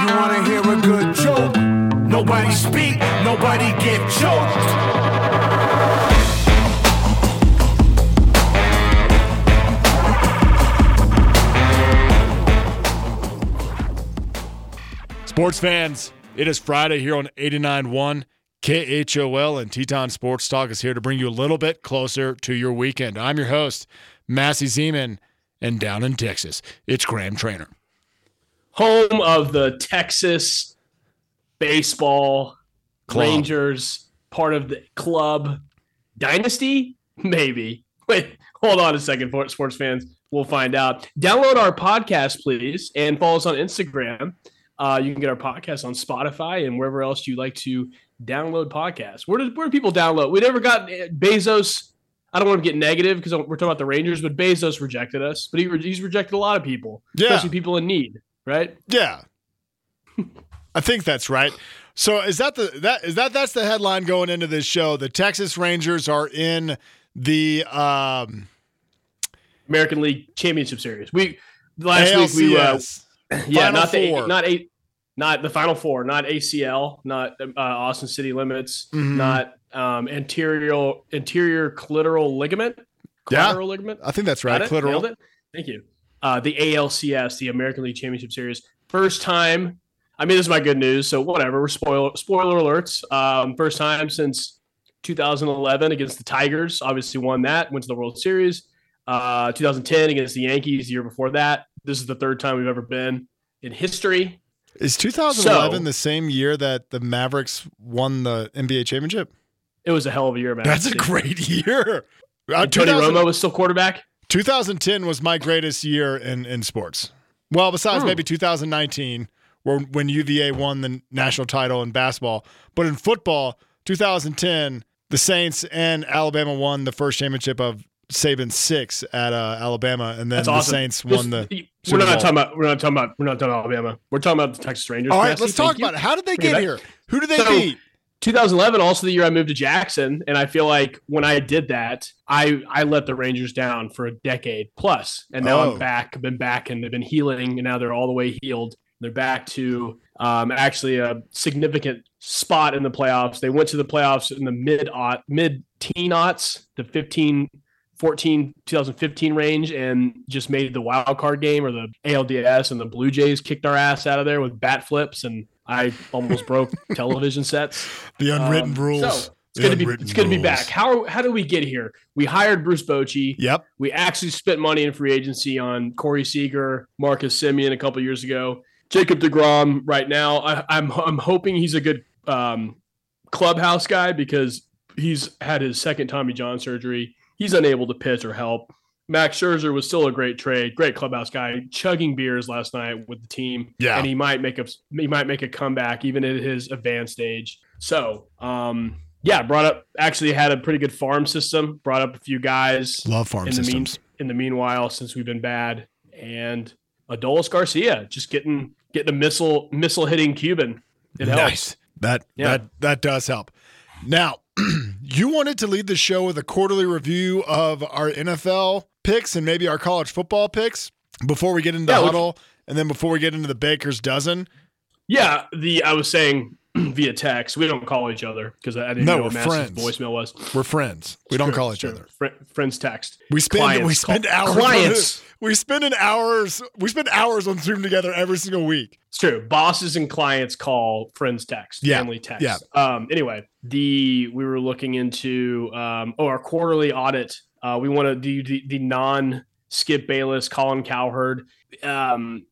You wanna hear a good joke? Nobody speak, nobody get choked. Sports fans, it is Friday here on 89.1 KHOL, and Teton Sports Talk is here to bring you a little bit closer to your weekend. I'm your host, Massey Zeman, and down in Texas, it's Graham Trainer. Home of the Texas baseball Club. Rangers, part of the club dynasty, maybe. Wait, hold on a second, sports fans. We'll find out. Download our podcast, please, and follow us on Instagram. Uh, you can get our podcast on Spotify and wherever else you like to download podcasts. Where do, where do people download? We never got uh, Bezos. I don't want to get negative because we're talking about the Rangers, but Bezos rejected us. But he, he's rejected a lot of people, Yeah. especially people in need, right? Yeah, I think that's right. So is that the that is that that's the headline going into this show? The Texas Rangers are in the um, American League Championship Series. We last week we uh, yeah Final not the Four. not eight not the final four not ACL not uh, Austin City Limits Mhm. not um, anterior anterior collateral ligament Yeah. collateral ligament I think that's Got right. it? Clitoral. Nailed it. Thank you. Uh, the ALCS, the American League Championship Series, first time. I mean, this is my good news, so whatever. We're spoiler spoiler alerts. Um, first time since 2011 against the Tigers. Obviously, won that. Went to the World Series. Uh, 2010 against the Yankees. The year before that. This is the third time we've ever been in history. Is 2011 So- the same year that the Mavericks won the NBA championship? It was a hell of a year, man. That's a great year. Uh, Tony 2000 Romo was still quarterback. 2010 was my greatest year in, in sports. Well, besides Hmm. maybe 2019, where when UVA won the national title in basketball, but in football, 2010, the Saints and Alabama won the first championship of Saban six at uh, Alabama, and then That's the awesome. Saints won the. We're not talking about. We're not talking about. We're not talking about Alabama. We're talking about the Texas Rangers. All right, let's talk you. about it. How did they Bring get here? Who did they So- beat? 2011, also the year I moved to Jackson, and I feel like when I did that, I I let the Rangers down for a decade plus, and now Oh. I'm back. I've been back, and they've been healing, and now they're all the way healed. They're back to um, actually a significant spot in the playoffs. They went to the playoffs in the mid mid teen aughts, the 15, 14, 2015 range, and just made the wild card game or the ALDS, and the Blue Jays kicked our ass out of there with bat flips, and I almost broke television sets. The unwritten Um, rules. So it's The good to be it's good to be back. How how do we get here? We hired Bruce Bochy. Yep. We actually spent money in free agency on Corey Seager, Marcus Semien a couple years ago. Jacob Degrom right now. I, I'm I'm hoping he's a good um, clubhouse guy because he's had his second Tommy John surgery. He's unable to pitch or help. Max Scherzer was still a great trade, great clubhouse guy, chugging beers last night with the team. Yeah. and he might make a he might make a comeback even at his advanced age. So, um, yeah, brought up actually had a pretty good farm system. Brought up a few guys Love farm in the mean systems. in the meanwhile since we've been bad, and Adolis Garcia just getting getting a missile missile hitting Cuban. It helps. Nice. That Yeah. that that does help. Now, you wanted to lead the show with a quarterly review of our NFL picks and maybe our college football picks before we get into Yeah, we- huddle and then before we get into the Baker's dozen. Yeah, the I was saying via text. We don't call each other because I didn't No, know what Mass's voicemail was. We're friends. We It's don't true, call each true. other. Fri- friends text. We spend Clients we spend call- hours clients. we spend an hours we spend hours on Zoom together every single week. It's true. Bosses and clients call friends text, Yeah, family text. yeah. Um, anyway, the we were looking into um, oh our quarterly audit. Uh, we want to do the, the non Skip Bayless, Colin Cowherd, um,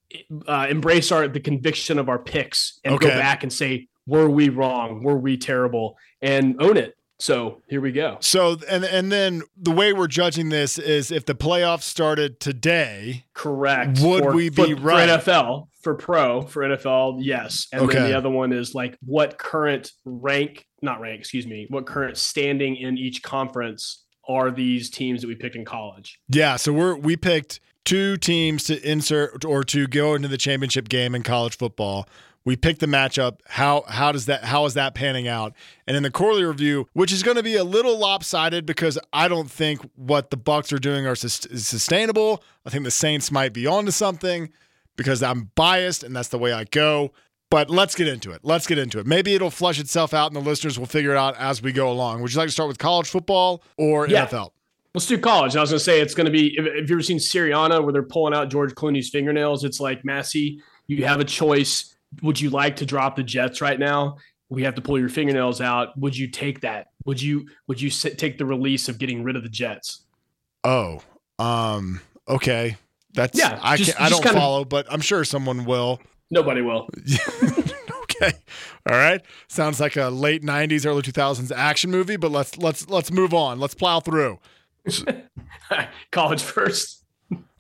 uh, embrace our the conviction of our picks and go back and say were we wrong, were we terrible, and own it. So here we go. So and and then the way we're judging this is if the playoffs started today, Correct. Would For- we be for, right? For NFL, for pro, for NFL, yes. And Okay. then the other one is like what current rank, not rank, excuse me, what current standing in each conference are these teams that we picked in college? Yeah, so we're we picked two teams to insert or to go into the championship game in college football. We picked the matchup. How how does that how is that panning out? And in the quarterly review, which is going to be a little lopsided because I don't think what the Bucks are doing are sustainable. I think the Saints might be onto something because I'm biased and that's the way I go. But let's get into it. Let's get into it. Maybe it'll flush itself out and the listeners will figure it out as we go along. Would you like to start with college football or Yeah. NFL? Let's do college. I was going to say it's going to be. If, if you've ever seen Syriana, where they're pulling out George Clooney's fingernails, it's like Massey. You have a choice. Would you like to drop the Jets right now? We have to pull your fingernails out. Would you take that? Would you Would you sit, take the release of getting rid of the Jets? Oh, um, okay. That's Yeah, I just- can't, I don't follow, but I'm sure someone will. Nobody will. okay. All right. Sounds like a late 90s early 2000s action movie, but let's let's let's move on. Let's plow through. college first.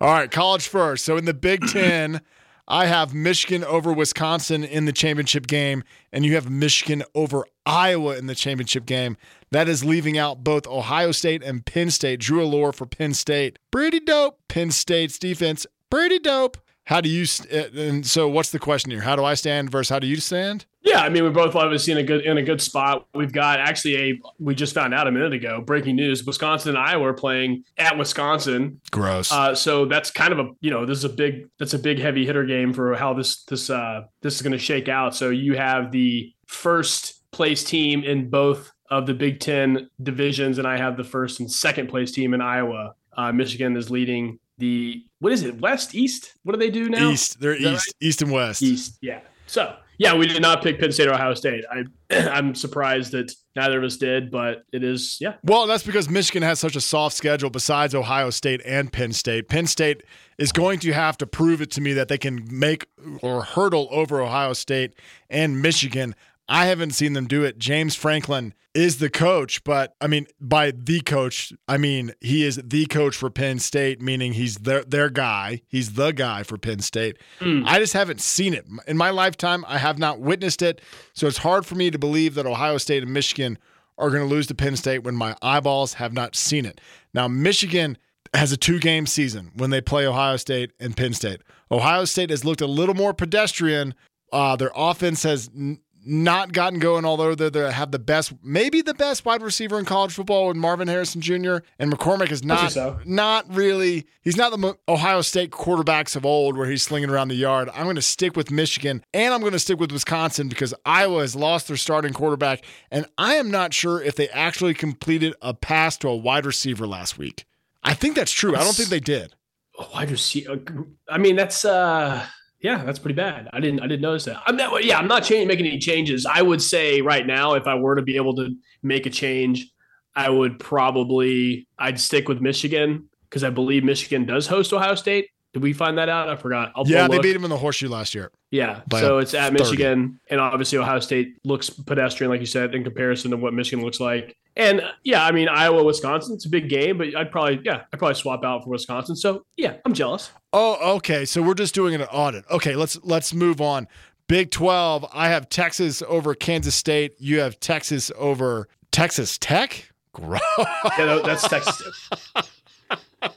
All right, college first. So in the Big 10, I have Michigan over Wisconsin in the championship game and you have Michigan over Iowa in the championship game. That is leaving out both Ohio State and Penn State. Drew Allar for Penn State. Pretty dope. Penn State's defense, pretty dope. How do you st- uh, and so what's the question here? How do I stand versus how do you stand? Yeah, I mean, we're both obviously in a good in a good spot. We've got actually a we just found out a minute ago. Breaking news: Wisconsin and Iowa are playing at Wisconsin. Gross. Uh, so that's kind of a you know this is a big that's a big heavy hitter game for how this this uh this is going to shake out. So you have the first place team in both of the Big Ten divisions, and I have the first and second place team in Iowa. Uh, Michigan is leading the what is it West East? What do they do now? East. They're east, east and west. East, yeah. So yeah, we did not pick Penn State or Ohio State. I I'm surprised that neither of us did, but it is yeah. Well, that's because Michigan has such a soft schedule besides Ohio State and Penn State. Penn State is going to have to prove it to me that they can make or hurdle over Ohio State and Michigan. I haven't seen them do it. James Franklin is the coach, but I mean, by the coach, I mean he is the coach for Penn State, meaning he's their their guy. He's the guy for Penn State. I just haven't seen it in my lifetime. I have not witnessed it, so it's hard for me to believe that Ohio State and Michigan are going to lose to Penn State when my eyeballs have not seen it. Now, Michigan has a two game season when they play Ohio State and Penn State. Ohio State has looked a little more pedestrian. Uh, their offense has n- not gotten going, although they they have the best, maybe the best wide receiver in college football with Marvin Harrison Jr. And McCormick is not, so. not really, he's not the Ohio State quarterbacks of old where he's slinging around the yard. I'm going to stick with Michigan and I'm going to stick with Wisconsin because Iowa has lost their starting quarterback. And I am not sure if they actually completed a pass to a wide receiver last week. I think that's true. I don't think they did. Oh, wide receiver. I mean, that's uh yeah, that's pretty bad. I didn't I didn't notice that. I'm not yeah, I'm not changing making any changes. I would say right now, if I were to be able to make a change, I would probably I'd stick with Michigan because I believe Michigan does host Ohio State. Did we find that out? I forgot. I'll, Yeah, they beat him in the horseshoe last year. Yeah. So it's at 30. Michigan. And obviously, Ohio State looks pedestrian, like you said, in comparison to what Michigan looks like. And yeah, I mean, Iowa, Wisconsin, it's a big game, but I'd probably, yeah, I'd probably swap out for Wisconsin. So yeah, I'm jealous. Oh, okay. So we're just doing an audit. Okay, let's let's move on. Big 12, I have Texas over Kansas State. You have Texas over Texas Tech? Gross. Yeah, that- that's Texas.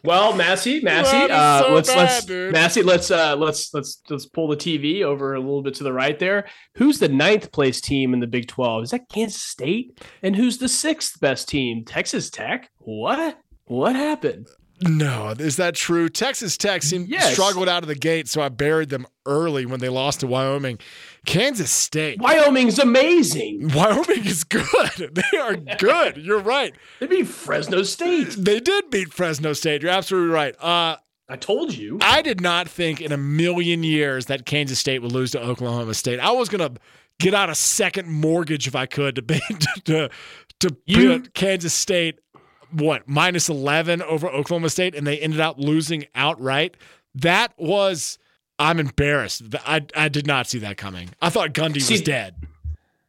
Well, Massey, Massey, That is uh, so let's bad, let's dude. Massey, let's uh, let's let's let's pull the TV over a little bit to the right there. Who's the ninth place team in the Big Twelve? Is that Kansas State? And who's the sixth best team? Texas Tech. What? What happened? No, is that true? Texas Tech seemed Yes. struggled out of the gate, so I buried them early when they lost to Wyoming. Kansas State. Wyoming's amazing. Wyoming is good. They are good. You're right. They beat Fresno State. They did beat Fresno State. You're absolutely right. Uh, I told you. I did not think in a million years that Kansas State would lose to Oklahoma State. I was gonna get out a second mortgage if I could to be, to to You- put Kansas State what minus eleven over Oklahoma State, and they ended up losing outright. That was I'm embarrassed. I I did not see that coming. I thought Gundy was dead.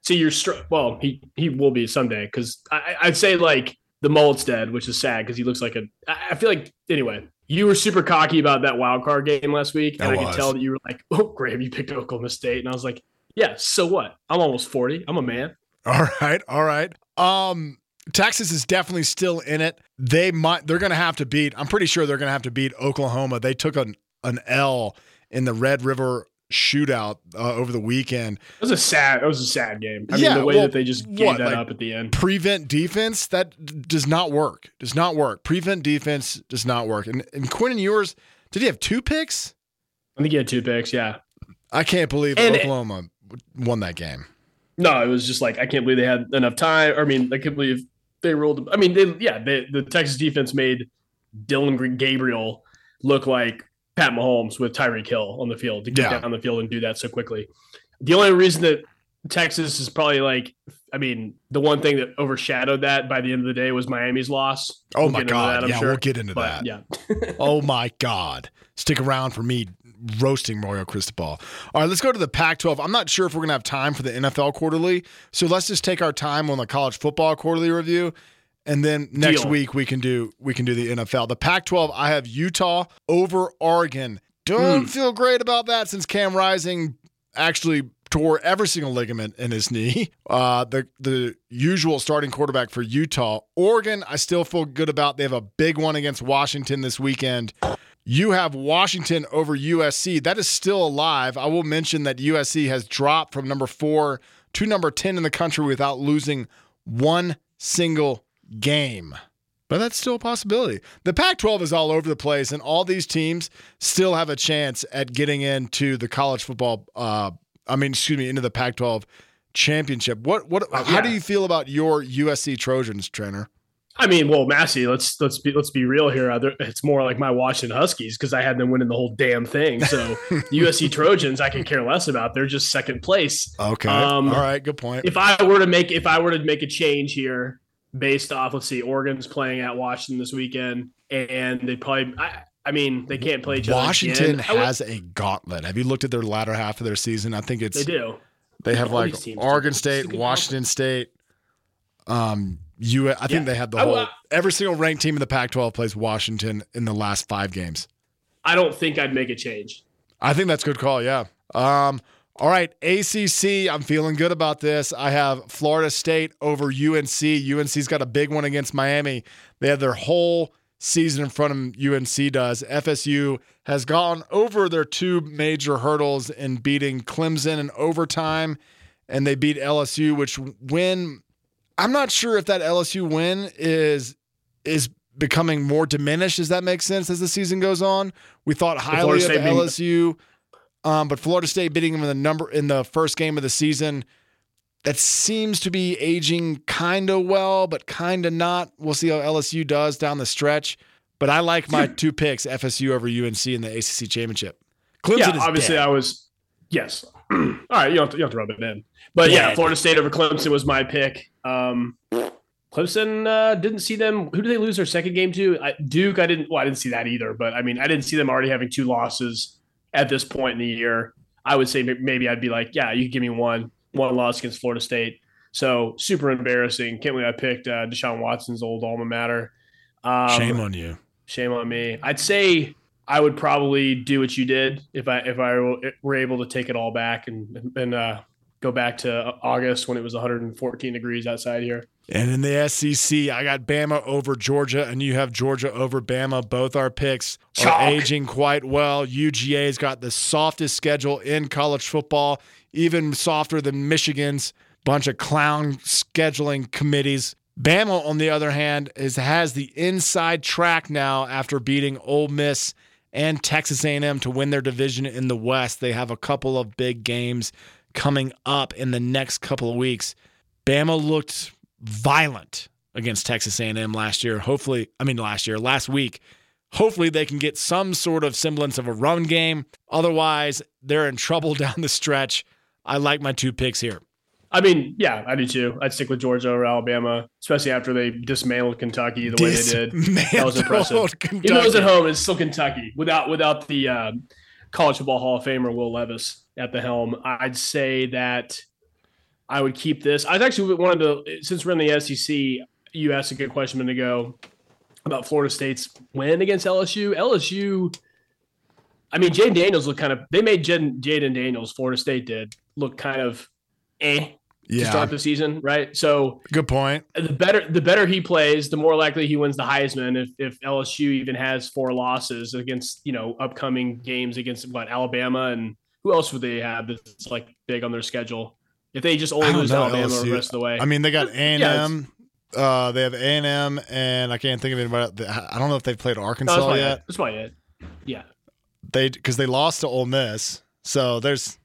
See, you're str- well. He he will be someday because I, I'd say like the mullet's dead, which is sad because he looks like a. I I feel like anyway. You were super cocky about that wild card game last week, and I I, could tell that you were like, "Oh, Graham, you picked Oklahoma State," and I was like, "Yeah, so what? I'm almost forty. I'm a man." All right, all right. Um, Texas is definitely still in it. They might. They're going to have to beat. I'm pretty sure they're going to have to beat Oklahoma. They took an an L in the Red River shootout uh, over the weekend. It was a sad. It was a sad game. I Yeah, mean, the way well, that they just gave what, that like- up at the end. Prevent defense that does not work. Does not work. Prevent defense does not work. And and Quinn Ewers, did he have two picks? I think he had two picks. Yeah, I can't believe And- Oklahoma won that game. No, it was just like I can't believe they had enough time. I mean, I can't believe they rolled. I mean, they yeah, they, the Texas defense made Dillon Gabriel look like Pat Mahomes with Tyreek Hill on the field to get Yeah. down the field and do that so quickly. The only reason that Texas is probably like, I mean, the one thing that overshadowed that by the end of the day was Miami's loss. Oh We'll my god! that, yeah, sure. we'll get into But that. yeah, oh my god! Stick around for me roasting Mario Cristobal. All right, let's go to the Pac-12. I'm not sure if we're gonna have time for the NFL quarterly, so let's just take our time on the college football quarterly review. And then next Deal. week we can do we can do the NFL. The Pac-12, I have Utah over Oregon. Don't Hmm. feel great about that since Cam Rising actually tore every single ligament in his knee. Uh, the the usual starting quarterback for Utah. Oregon, I still feel good about. They have a big one against Washington this weekend. You have Washington over USC. That is still alive. I will mention that USC has dropped from number four to number 10 in the country without losing one single game. But that's still a possibility. The Pac 12 is all over the place, and all these teams still have a chance at getting into the college football, uh, I mean, excuse me, into the Pac 12 championship. What, what, Oh, how yeah. do you feel about your USC Trojans, trainer? I mean, well, Massey, let's let's be let's be real here. Other- It's more like my Washington Huskies because I had them winning the whole damn thing. So USC Trojans, I can care less about. They're just second place. Okay. Um, all right. Good point. If I were to make if I were to make a change here based off, let's see, Oregon's playing at Washington this weekend, and they probably, I, I mean, they can't play each other. Washington. I would- has a gauntlet. Have you looked at their latter half of their season? I think it's they do. They have All like these teams do. Oregon State, Washington State. Um, you. I think Yeah. they had the I- whole. I- every single ranked team in the Pac-12 plays Washington in the last five games. I don't think I'd make a change. I think that's a good call. Yeah. Um. All right, ACC. I'm feeling good about this. I have Florida State over UNC. UNC's got a big one against Miami. They have their whole season in front of them. UNC does. FSU has gone over their two major hurdles in beating Clemson in overtime, and they beat LSU, which win. I'm not sure if that LSU win is is becoming more diminished. Does that make sense as the season goes on? We thought highly of State being- LSU, um, but Florida State beating them in the number in the first game of the season. That seems to be aging kind of well, but kind of not. We'll see how LSU does down the stretch. But I like my two picks: FSU over UNC in the ACC championship. Clemson yeah, is obviously dead. I was. Yes. All right, you don't, have to, you have to rub it in. But yeah, Florida State over Clemson was my pick. Um, Clemson uh, didn't see them. Who did they lose their second game to? I, Duke. I didn't. Well, I didn't see that either. But I mean, I didn't see them already having two losses at this point in the year. I would say maybe I'd be like, yeah, you give me one one loss against Florida State. So super embarrassing. Can't believe I picked uh, Deshaun Watson's old alma mater. Um, Shame on you. Shame on me. I'd say I would probably do what you did if I if I were able to take it all back and and uh, go back to August when it was 114 degrees outside here. And in the SEC, I got Bama over Georgia, and you have Georgia over Bama. Both our picks are Chalk. aging quite well. UGA's got the softest schedule in college football, even softer than Michigan's bunch of clown scheduling committees. Bama, on the other hand, is has the inside track now after beating Ole Miss and Texas A&M to win their division in the West. They have a couple of big games coming up in the next couple of weeks. Bama looked violent against Texas A&M last year. Hopefully, I mean last year, last week. Hopefully they can get some sort of semblance of a run game. Otherwise, they're in trouble down the stretch. I like my two picks here. I mean, yeah, I do too. I'd stick with Georgia over Alabama, especially after they dismantled Kentucky the way they did. That was impressive. Kentucky. Even though it was at home, it's still Kentucky without without the uh, college football Hall of Famer Will Levis at the helm. I'd say that I would keep this. I actually wanted to since we're in the SEC. You asked a good question a minute ago about Florida State's win against LSU. LSU. I mean, Jayden Daniels looked kind of. They made Jayden Daniels, Florida State did look kind of eh to start the season, right? So good point. the better the better he plays, the more likely he wins the Heisman. If if LSU even has four losses against you know upcoming games against what Alabama and who else would they have that's like big on their schedule? If they just only lose know, Alabama the LSU. rest of the way, I mean, they got A and M. Uh, they have A and M, and I can't think of anybody. I don't know if they've played no, Arkansas that's yet. it. That's my it. Yeah, They because they lost to Ole Miss, so there's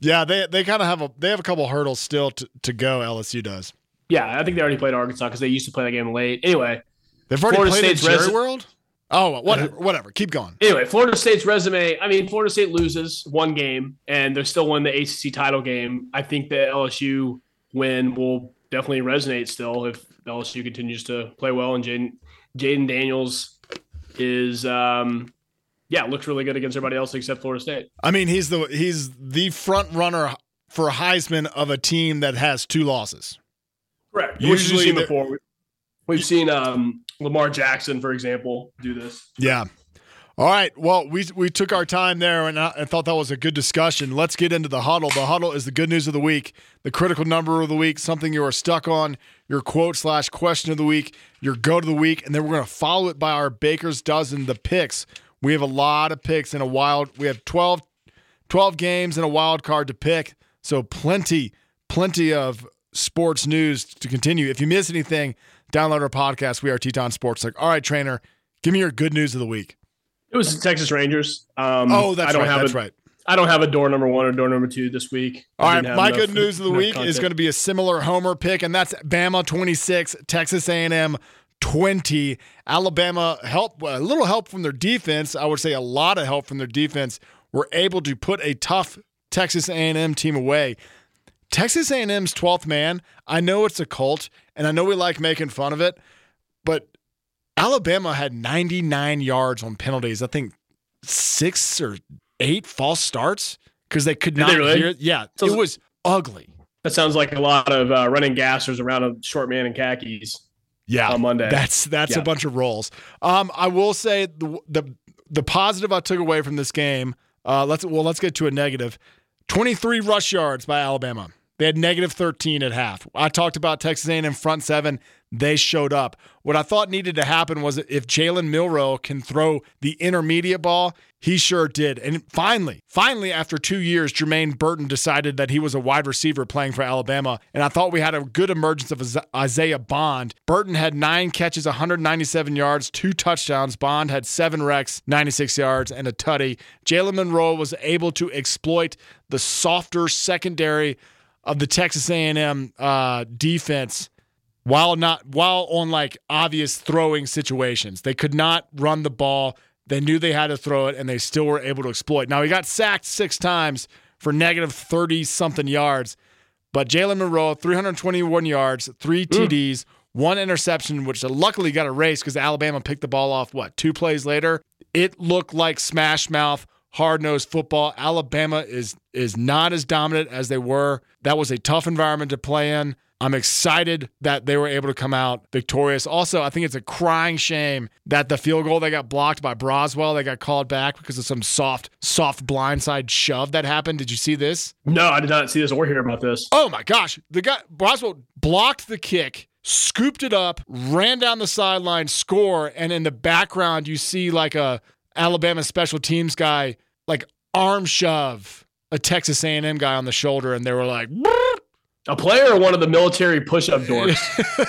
Yeah, they they kind of have a they have a couple hurdles still to, to go. LSU does. Yeah, I think they already played Arkansas because they used to play that game late. Anyway, They've already Florida played State's at Jerry resi- World. Oh, whatever, whatever. Keep going. anyway, Florida State's resume. I mean, Florida State loses one game, and they're still won the ACC title game. I think the LSU win will definitely resonate still if LSU continues to play well, and Jayden Jayden Daniels is, um, yeah, looks really good against everybody else except Florida State. I mean, he's the he's the front runner for Heisman of a team that has two losses. Correct. Usually Which we've seen before. We've seen um, Lamar Jackson, for example, do this. Yeah. All right. Well, we we took our time there, and I, I thought that was a good discussion. Let's get into the huddle. The huddle is the good news of the week, the critical number of the week, something you are stuck on, your quote slash question of the week, your go to the week, and then we're going to follow it by our Baker's dozen, the picks. We have a lot of picks in a wild. We have 12, 12 games and a wild card to pick, so plenty, plenty of sports news to continue. If you miss anything, download our podcast. We are Teton Sports. Like, all right, trainer, give me your good news of the week. It was the Texas Rangers. Um, Oh, that's I don't right. Have That's a, right. I don't have a door number one or door number two this week. All I right, my enough- good news of the week is going to be a similar homer pick, and that's Bama 26, Texas A&M 20. Alabama help a little help from their defense. I would say a lot of help from their defense. Were able to put a tough Texas A&M team away. Texas A&M's 12th man. I know it's a cult, and I know we like making fun of it, but Alabama had 99 yards on penalties. I think six or eight false starts because they could Did not they really? hear. Yeah, So- it was ugly. That sounds like a lot of uh, running gassers around a short man in khakis Yeah, on Monday. That's that's a bunch of rolls. Um, I will say the the the positive I took away from this game. Uh, let's well let's get to a negative. Twenty three rush yards by Alabama. They had negative thirteen at half. I talked about Texas A&M front seven. They showed up. What I thought needed to happen was if Jalen Milroe can throw the intermediate ball, he sure did. And finally, finally, after two years, Jermaine Burton decided that he was a wide receiver playing for Alabama. And I thought we had a good emergence of Isaiah Bond. Burton had nine catches, 197 yards, two touchdowns. Bond had seven wrecks, 96 yards, and a tutty. Jalen Milroe was able to exploit the softer secondary of the Texas A&M uh, defense while not while on like obvious throwing situations. They could not run the ball. They knew they had to throw it, and they still were able to exploit. Now he got sacked six times for negative thirty something yards, but Jalen Milroe, three hundred twenty-one yards, three TDs, one interception, which luckily got erased because Alabama picked the ball off. What two plays later? It looked like smash mouth. Hard nosed football. Alabama is is not as dominant as they were. That was a tough environment to play in. I'm excited that they were able to come out victorious. Also, I think it's a crying shame that the field goal that got blocked by Broswell, they got called back because of some soft, soft blindside shove that happened. Did you see this? no, I did not see this or hear about this. Oh my gosh. The guy Broswell blocked the kick, scooped it up, ran down the sideline, score, and in the background you see like a Alabama special teams guy like arm shove a Texas A&M guy on the shoulder and they were like A player or one of the military push-up doors?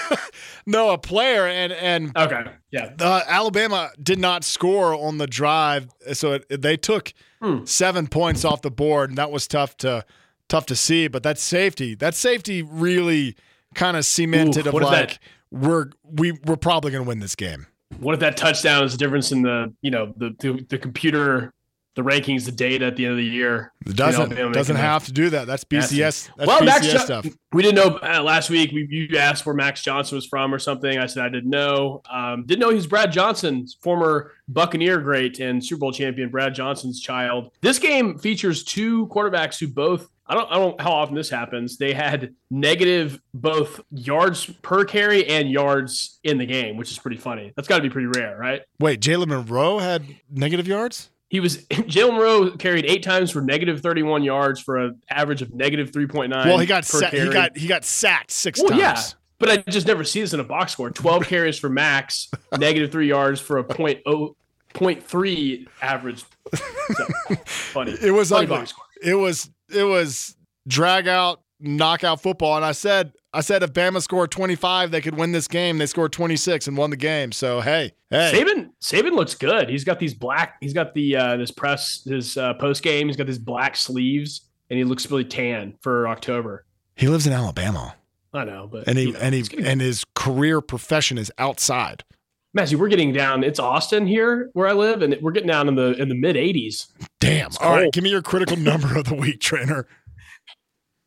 no, a player and and okay, yeah. uh, Alabama did not score on the drive, so it, they took Hmm. seven points off the board, and that was tough to tough to see. But that safety, that safety really kind of cemented Ooh, of like that- we're we we're probably going to win this game. What if that touchdown is the difference in the you know the the, the computer, the rankings, the data at the end of the year? It doesn't Alabama doesn't have to do that. That's That's BCS. That's well, BCS Max Jo- stuff. We didn't know uh, last week. We, you asked where Max Johnson was from or something. I said I didn't know. Um, didn't know he was Brad Johnson's former Buccaneer great and Super Bowl champion Brad Johnson's child. This game features two quarterbacks who both. I don't. I don't know how often this happens. They had negative both yards per carry and yards in the game, which is pretty funny. That's got to be pretty rare, right? Wait, Jalen Milroe had negative yards. He was Jalen Milroe carried eight times for negative thirty-one yards for an average of negative three point nine. Well, he got sa- he got he got sacked six Well, times. yeah, but I just never see this in a box score. Twelve carries for Max, negative three yards for a point oh point three average. So, funny. It was funny ugly. box score. It was it was drag out knockout football, and I said I said if Bama scored 25, they could win this game. They scored 26 and won the game. So hey, hey, Saban Saban looks good. He's got these black. He's got the uh, this press his uh, post game. He's got these black sleeves and he looks really tan for October. He lives in Alabama, I know, but and he you know, and he and his career profession is outside. Massey, we're getting down. It's Austin here where I live, and we're getting down in the in the mid 80s. Damn. It's All right, give me your critical number of the week, trainer.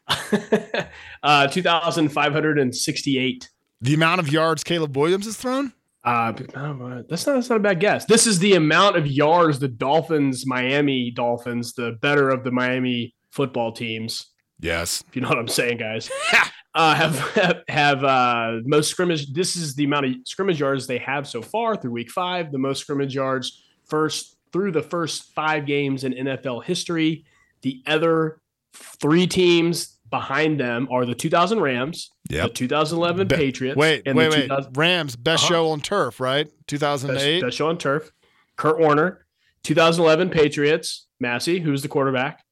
uh, 2,568. The amount of yards Caleb Williams has thrown. Uh, that's not that's not a bad guess. This is the amount of yards the Dolphins, Miami Dolphins, the better of the Miami football teams, Yes. if you know what I'm saying, guys, uh, have have, have uh, most scrimmage. This is the amount of scrimmage yards they have so far through week five. The most scrimmage yards first through the first five games in NFL history. The other three teams behind them are the 2000 Rams, the 2011 Be- Patriots, Wait, and wait, the wait. 2000 Rams best Uh-huh. show on turf, right? Best, 2008. best show on turf. Kurt Warner, 2011 Patriots, Massey, who's the quarterback,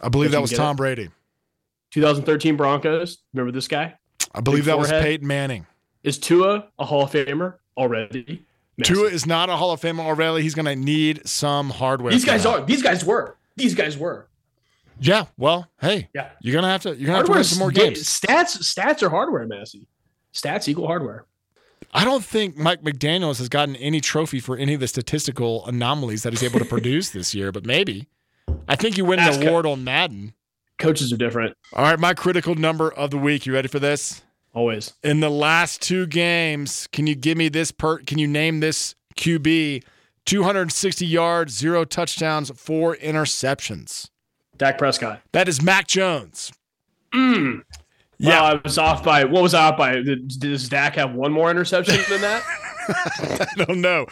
I believe if that was get Tom Brady. 2013 Broncos. Remember this guy? I believe Big that was. Peyton Manning. Is Tua a Hall of Famer already? Tua is not a Hall of Famer already. He's going to need some hardware. These guys that. are. These guys were. These guys were. Yeah. Well, hey, Yeah. you're gonna have to. You're gonna have to win some more games. Stats. Stats are hardware, Massey. Stats equal hardware. I don't think Mike McDaniel's has gotten any trophy for any of the statistical anomalies that he's able to produce this year, but maybe. I think you win Ask an him. award on Madden. Coaches are different. All right, my critical number of the week. You ready for this? Always. In the last two games, can you give me this per can you name this QB? 260 yards, zero touchdowns, four interceptions. Dak Prescott. That is Mac Jones. Mm. Yeah. Well, I was off by. What was I off by? Did- Does Dak have one more interception than that? I don't know.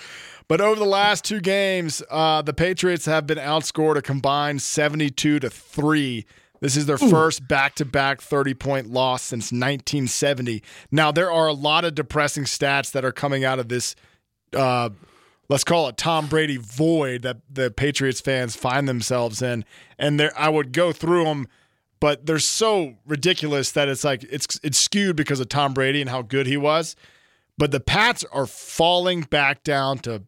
But over the last two games, uh, the Patriots have been outscored a combined 72 to 3. This is their first back to back 30 point loss since 1970. Now, there are a lot of depressing stats that are coming out of this, uh, let's call it Tom Brady void that the Patriots fans find themselves in. And there, I would go through them, but they're so ridiculous that it's like it's, it's skewed because of Tom Brady and how good he was but the Pats are falling back down to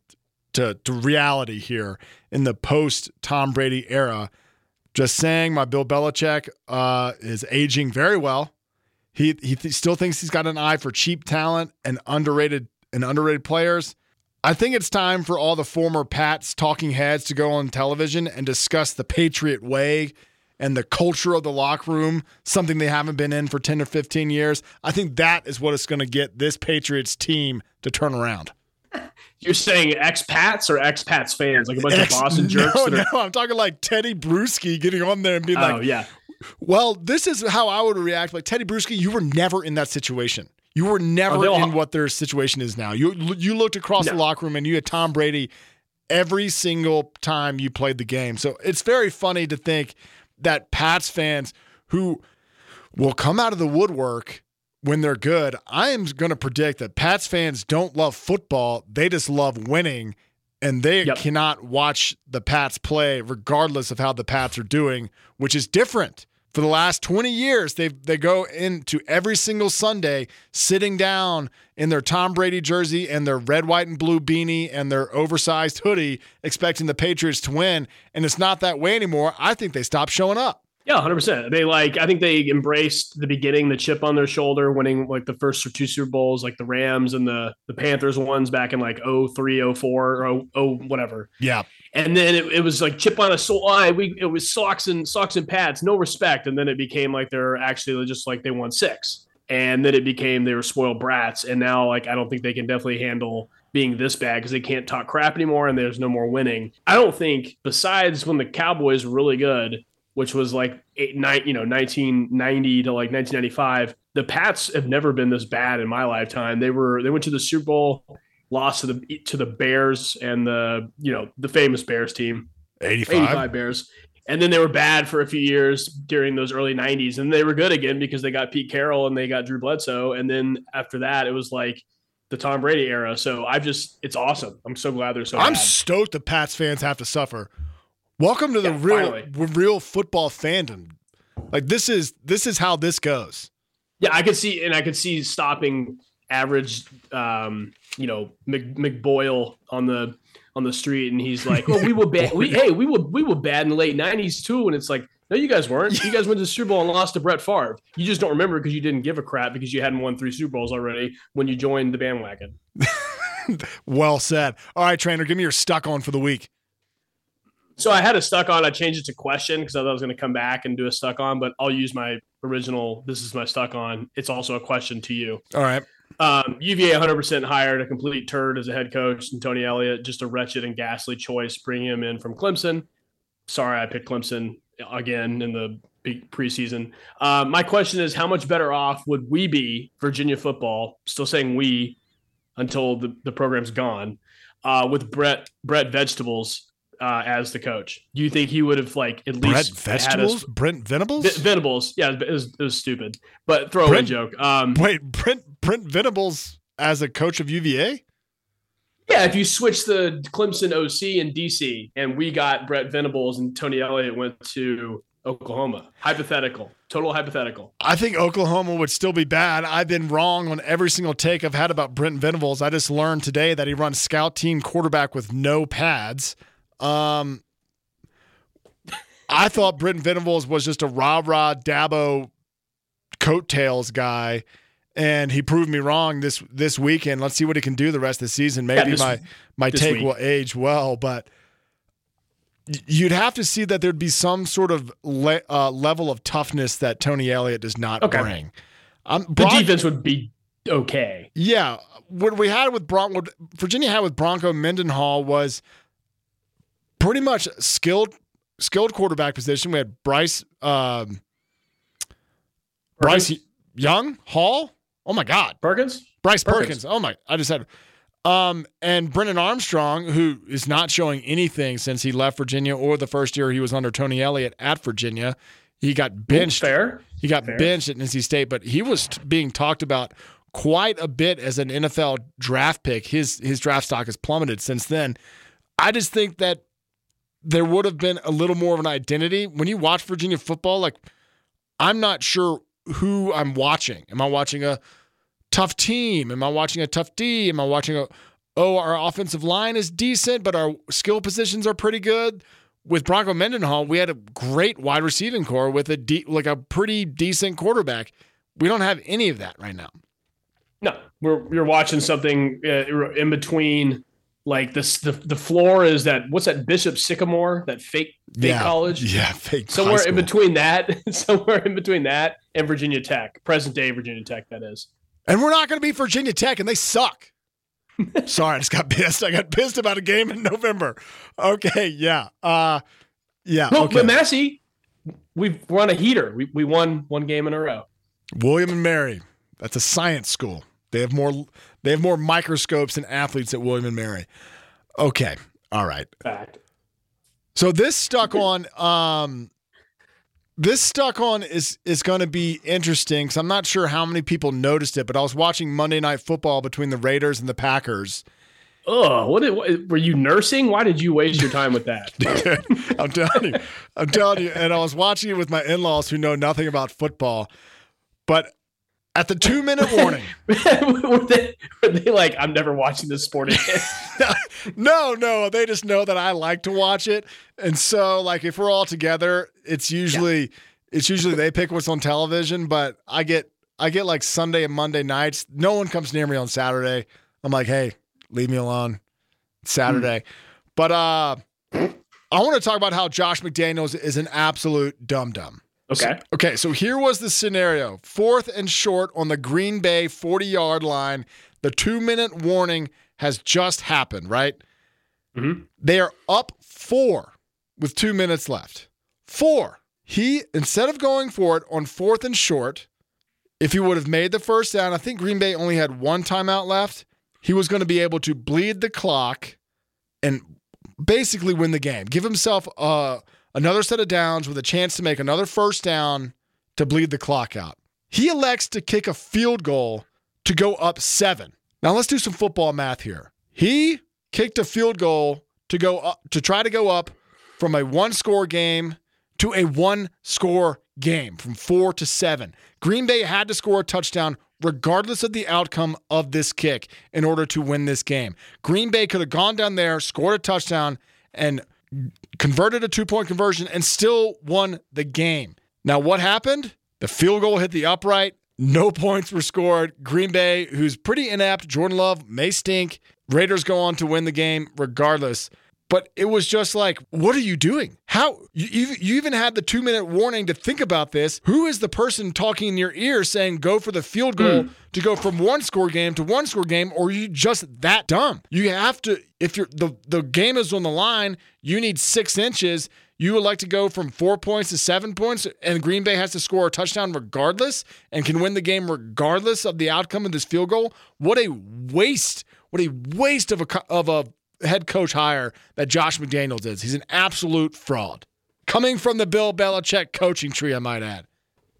to, to reality here in the post Tom Brady era. Just saying, my Bill Belichick uh, is aging very well. He he th- still thinks he's got an eye for cheap talent and underrated and underrated players. I think it's time for all the former Pats talking heads to go on television and discuss the Patriot way and the culture of the locker room, something they haven't been in for 10 or 15 years. I think that is what is going to get this Patriots team to turn around. You're saying expats or expats fans, like a bunch Ex- of Boston jerks. No, that are, no, I'm talking like Teddy Bruschi getting on there and being oh like, yeah, well, this is how I would react. Like Teddy Bruschi, you were never in that situation. You were never Oh, in what their situation is now. You you looked across the No. locker room and you had Tom Brady every single time you played the game. So it's very funny to think that Pats fans who will come out of the woodwork when they're good. I am going to predict that Pats fans don't love football; they just love winning, and they Yep. cannot watch the Pats play regardless of how the Pats are doing, which is different. For the last 20 years, they they go into every single Sunday sitting down in their Tom Brady jersey and their red, white, and blue beanie and their oversized hoodie, expecting the Patriots to win. And it's not that way anymore. I think they stopped showing up. Yeah, hundred percent. They like. I think they embraced the beginning, the chip on their shoulder, winning like the first or two Super Bowls, like the Rams and the the Panthers ones back in like 03, 04, or 0, whatever. Yeah. And then it, it was like chip on a soul. I we it was socks and socks and pads, no respect. And then it became like they're actually just like they won six. And then it became they were spoiled brats. And now like I don't think they can definitely handle being this bad because they can't talk crap anymore and there's no more winning. I don't think besides when the Cowboys were really good, which was like eight nine, you know, 1990 to like 1995, the Pats have never been this bad in my lifetime. They were they went to the Super Bowl, lost to the to the Bears and the you know the famous Bears team, 85. 85 Bears. And then they were bad for a few years during those early 90s. And they were good again because they got Pete Carroll and they got Drew Bledsoe. And then after that, it was like the Tom Brady era. So I've just, it's awesome. I'm so glad they're so I'm bad. stoked the Pats fans have to suffer. Welcome to the real finally. real football fandom. Like this is this is how this goes. Yeah, I could see, and I could see stopping average, um, you know, Mc, McBoyle on the on the street, and he's like, "Oh, we were bad. We hey, we were we were bad in the late '90s too." And it's like, No, you guys weren't. You guys went to the Super Bowl and lost to Brett Favre. You just don't remember because you didn't give a crap because you hadn't won three Super Bowls already when you joined the bandwagon. Well said. All right, trainer, give me your stuck on for the week. So I had a stuck on. I changed it to question because I thought I was going to come back and do a stuck on, but I'll use my original. This is my stuck on. It's also a question to you. All right. Um, UVA 100% hired a complete turd as a head coach, and Tony Elliott just a wretched and ghastly choice, bringing him in from Clemson. Sorry, I picked Clemson again in the big preseason. Uh, my question is, how much better off would we be, Virginia football? Still saying we until the, the program's gone, uh, with Brett Brett Vegetables uh, as the coach. Do you think he would have like at least had us Vegetables? Brent Venables? V- Venables? Yeah, it was, it was stupid, but throwaway Brent- joke. Um, Wait, Brent Brent Venables as a coach of UVA? yeah, if you switch the Clemson OC and DC, and we got Brett Venables and Tony Elliott went to Oklahoma. Hypothetical, total hypothetical. I think Oklahoma would still be bad. I've been wrong on every single take I've had about Brent Venables. I just learned today that he runs scout team quarterback with no pads. Um, I thought Brent Venables was just a rah rah Dabo coattails guy, and he proved me wrong this this weekend. Let's see what he can do the rest of the season. Maybe this- my my take week. will age well, but you'd have to see that there'd be some sort of le- uh, level of toughness that Tony Elliott does not Okay. bring. Um, The defense would be okay. yeah, what we had with Bron- what Virginia had with Bronco Mendenhall was pretty much skilled skilled quarterback position. We had Bryce um, Bryce Young Hall. Oh my God, Perkins. Bryce Perkins. Perkins. Oh my, I just had. Um, and Brennan Armstrong, who is not showing anything since he left Virginia or the first year he was under Tony Elliott at Virginia. He got benched Fair. he got Fair. benched at NC State, but he was t- being talked about quite a bit as an NFL draft pick. His his draft stock has plummeted since then. I just think that there would have been a little more of an identity when you watch Virginia football. Like, I'm not sure who I'm watching. Am I watching a tough team? Am I watching a tough D? Am I watching a oh our offensive line is decent, but our skill positions are pretty good? With Bronco Mendenhall, we had a great wide receiving core with a de- like a pretty decent quarterback. We don't have any of that right now. No, we're you're watching something uh, in between. Like this, the the floor is that what's that Bishop Sycamore that fake fake yeah, college yeah, fake somewhere in between that somewhere in between that and Virginia Tech present day Virginia Tech that is And we're not going to be Virginia Tech, and they suck. Sorry, I just got pissed. I got pissed about a game in November. Okay, yeah, uh, yeah. no okay. but Massey we've we're on a heater we, we won one game in a row William and Mary. That's a science school. They have more. They have more microscopes and athletes at William and Mary. Okay, all right. fact So this stuck on. Um, this stuck on is is going to be interesting because I'm not sure how many people noticed it, but I was watching Monday Night Football between the Raiders and the Packers. oh what, what were you nursing why did you waste your time with that I'm telling you, I'm telling you. And I was watching it with my in-laws who know nothing about football, but at the two-minute warning. were, they, were they like I'm never watching this sport again no, no, they just know that I like to watch it, and so like if we're all together, it's usually it's usually they pick what's on television, but I get I get like Sunday and Monday nights. No one comes near me on Saturday. I'm like, hey, leave me alone. It's Saturday, but uh, I want to talk about how Josh McDaniels is an absolute dum dum. Okay Okay, so here was the scenario fourth and short on the Green Bay 40 yard line. The two minute warning has just happened, right? Mhm. They are up four with two minutes left. Four. He, instead of going for it on fourth and short, if he would have made the first down, I think Green Bay only had one timeout left. He was going to be able to bleed the clock and basically win the game. Give himself uh, another set of downs with a chance to make another first down to bleed the clock out. He elects to kick a field goal to go up seven. Now let's do some football math here. He kicked a field goal to go up to try to go up from a one score game to a one score game from four to seven. Green Bay had to score a touchdown regardless of the outcome of this kick in order to win this game. Green Bay could have gone down there, scored a touchdown, and converted a two point conversion, and still won the game. Now, what happened? The field goal hit the upright. No points were scored. Green Bay, who's pretty inept, Jordan Love may stink. Raiders go on to win the game regardless. But it was just like, what are you doing? How you, you, even had the two minute warning to think about this. Who is the person talking in your ear saying go for the field goal hmm. to go from one score game to one score game, or are you just that dumb? You have to if you're the the game is on the line, you need six inches. You would like to go from four points to seven points, and Green Bay has to score a touchdown regardless and can win the game regardless of the outcome of this field goal. What a waste! What a waste of a of a head coach hire that Josh McDaniels is. He's an absolute fraud. Coming from the Bill Belichick coaching tree, I might add.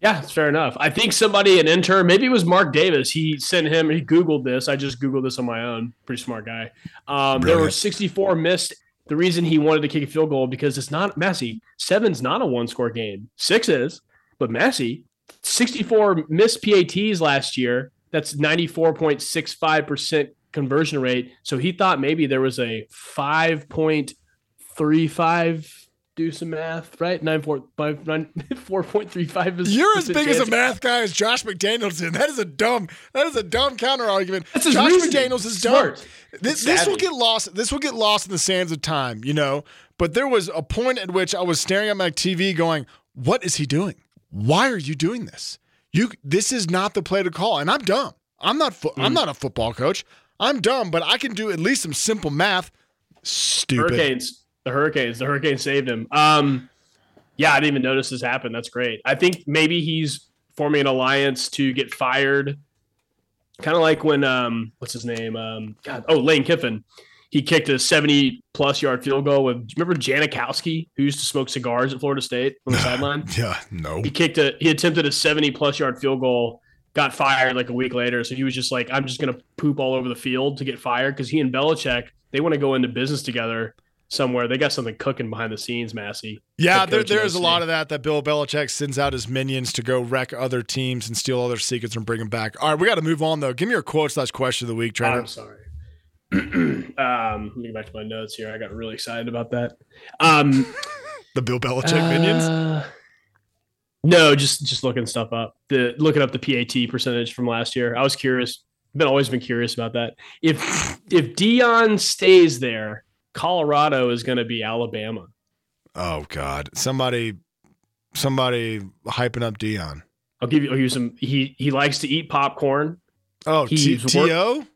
Yeah, it's fair enough. I think somebody, an intern, maybe it was Mark Davis. He sent him. He Googled this. I just Googled this on my own. Pretty smart guy. Um, there were 64 missed. The reason he wanted to kick a field goal because it's not messy. Seven's not a one score game. Six is, but messy. 64 missed PATs last year. That's 94.65% conversion rate. So he thought maybe there was a 5.35 do some math, right? Nine four five nine four point three five is You're as is big as a math guy as Josh McDaniels is. That is a dumb. That is a dumb counter argument. That's Josh reasoning. McDaniels is dumb. Smart. This, this will get lost. This will get lost in the sands of time, you know. But there was a point at which I was staring at my TV, going, "What is he doing? Why are you doing this? You. This is not the play to call." And I'm dumb. I'm not. Fo- Mm. I'm not a football coach. I'm dumb, but I can do at least some simple math. Stupid. Hurricanes. The Hurricanes. The Hurricanes saved him. Um, yeah, I didn't even notice this happen. That's great. I think maybe he's forming an alliance to get fired. Kind of like when um, what's his name? Um, God, oh, Lane Kiffin. He kicked a 70 plus yard field goal with. Remember Janikowski, who used to smoke cigars at Florida State on the sideline? Yeah. No. He kicked a. He attempted a 70 plus yard field goal. Got fired like a week later. So he was just like, I'm just gonna poop all over the field to get fired because he and Belichick they want to go into business together somewhere. They got something cooking behind the scenes, Massey. Yeah, there, there is a lot of that that Bill Belichick sends out his minions to go wreck other teams and steal other secrets and bring them back. All right, we got to move on though. Give me your quote slash question of the week, Trainer. I'm sorry. um, let me get back to my notes here. I got really excited about that. Um, the Bill Belichick minions. No, just just looking stuff up. The looking up the PAT percentage from last year. I was curious. Been always been curious about that. If if Deion stays there, Colorado is going to be Alabama. Oh God, somebody, somebody hyping up Deion. I'll give you. I'll some. He he likes to eat popcorn. Oh, T- He's wor- To.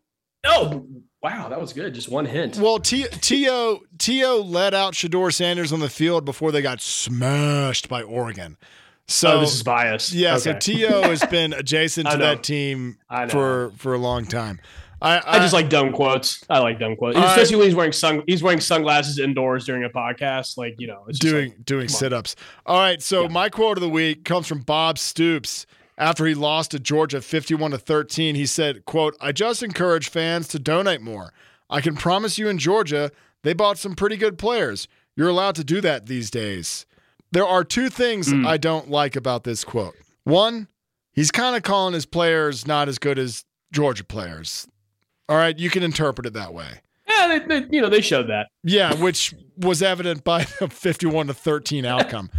Oh wow, that was good. Just one hint. Well, T- To To let out Shedeur Sanders on the field before they got smashed by Oregon. So oh, this is biased. yeah, Okay. so To has been adjacent to that team for for a long time. I, I just like dumb quotes. I like dumb quotes, right. especially when he's wearing sun. He's wearing sunglasses indoors during a podcast. Like you know, it's doing like, doing sit ups. All right, so Yeah. my quote of the week comes from Bob Stoops. After he lost to Georgia 51 to 13, he said, quote, I just encourage fans to donate more. I can promise you in Georgia, they bought some pretty good players. You're allowed to do that these days. There are two things Mm. I don't like about this quote. One, he's kind of calling his players not as good as Georgia players. All right, you can interpret it that way. yeah, they, they, you know, they showed that. Yeah, which was evident by the 51 to 13 outcome.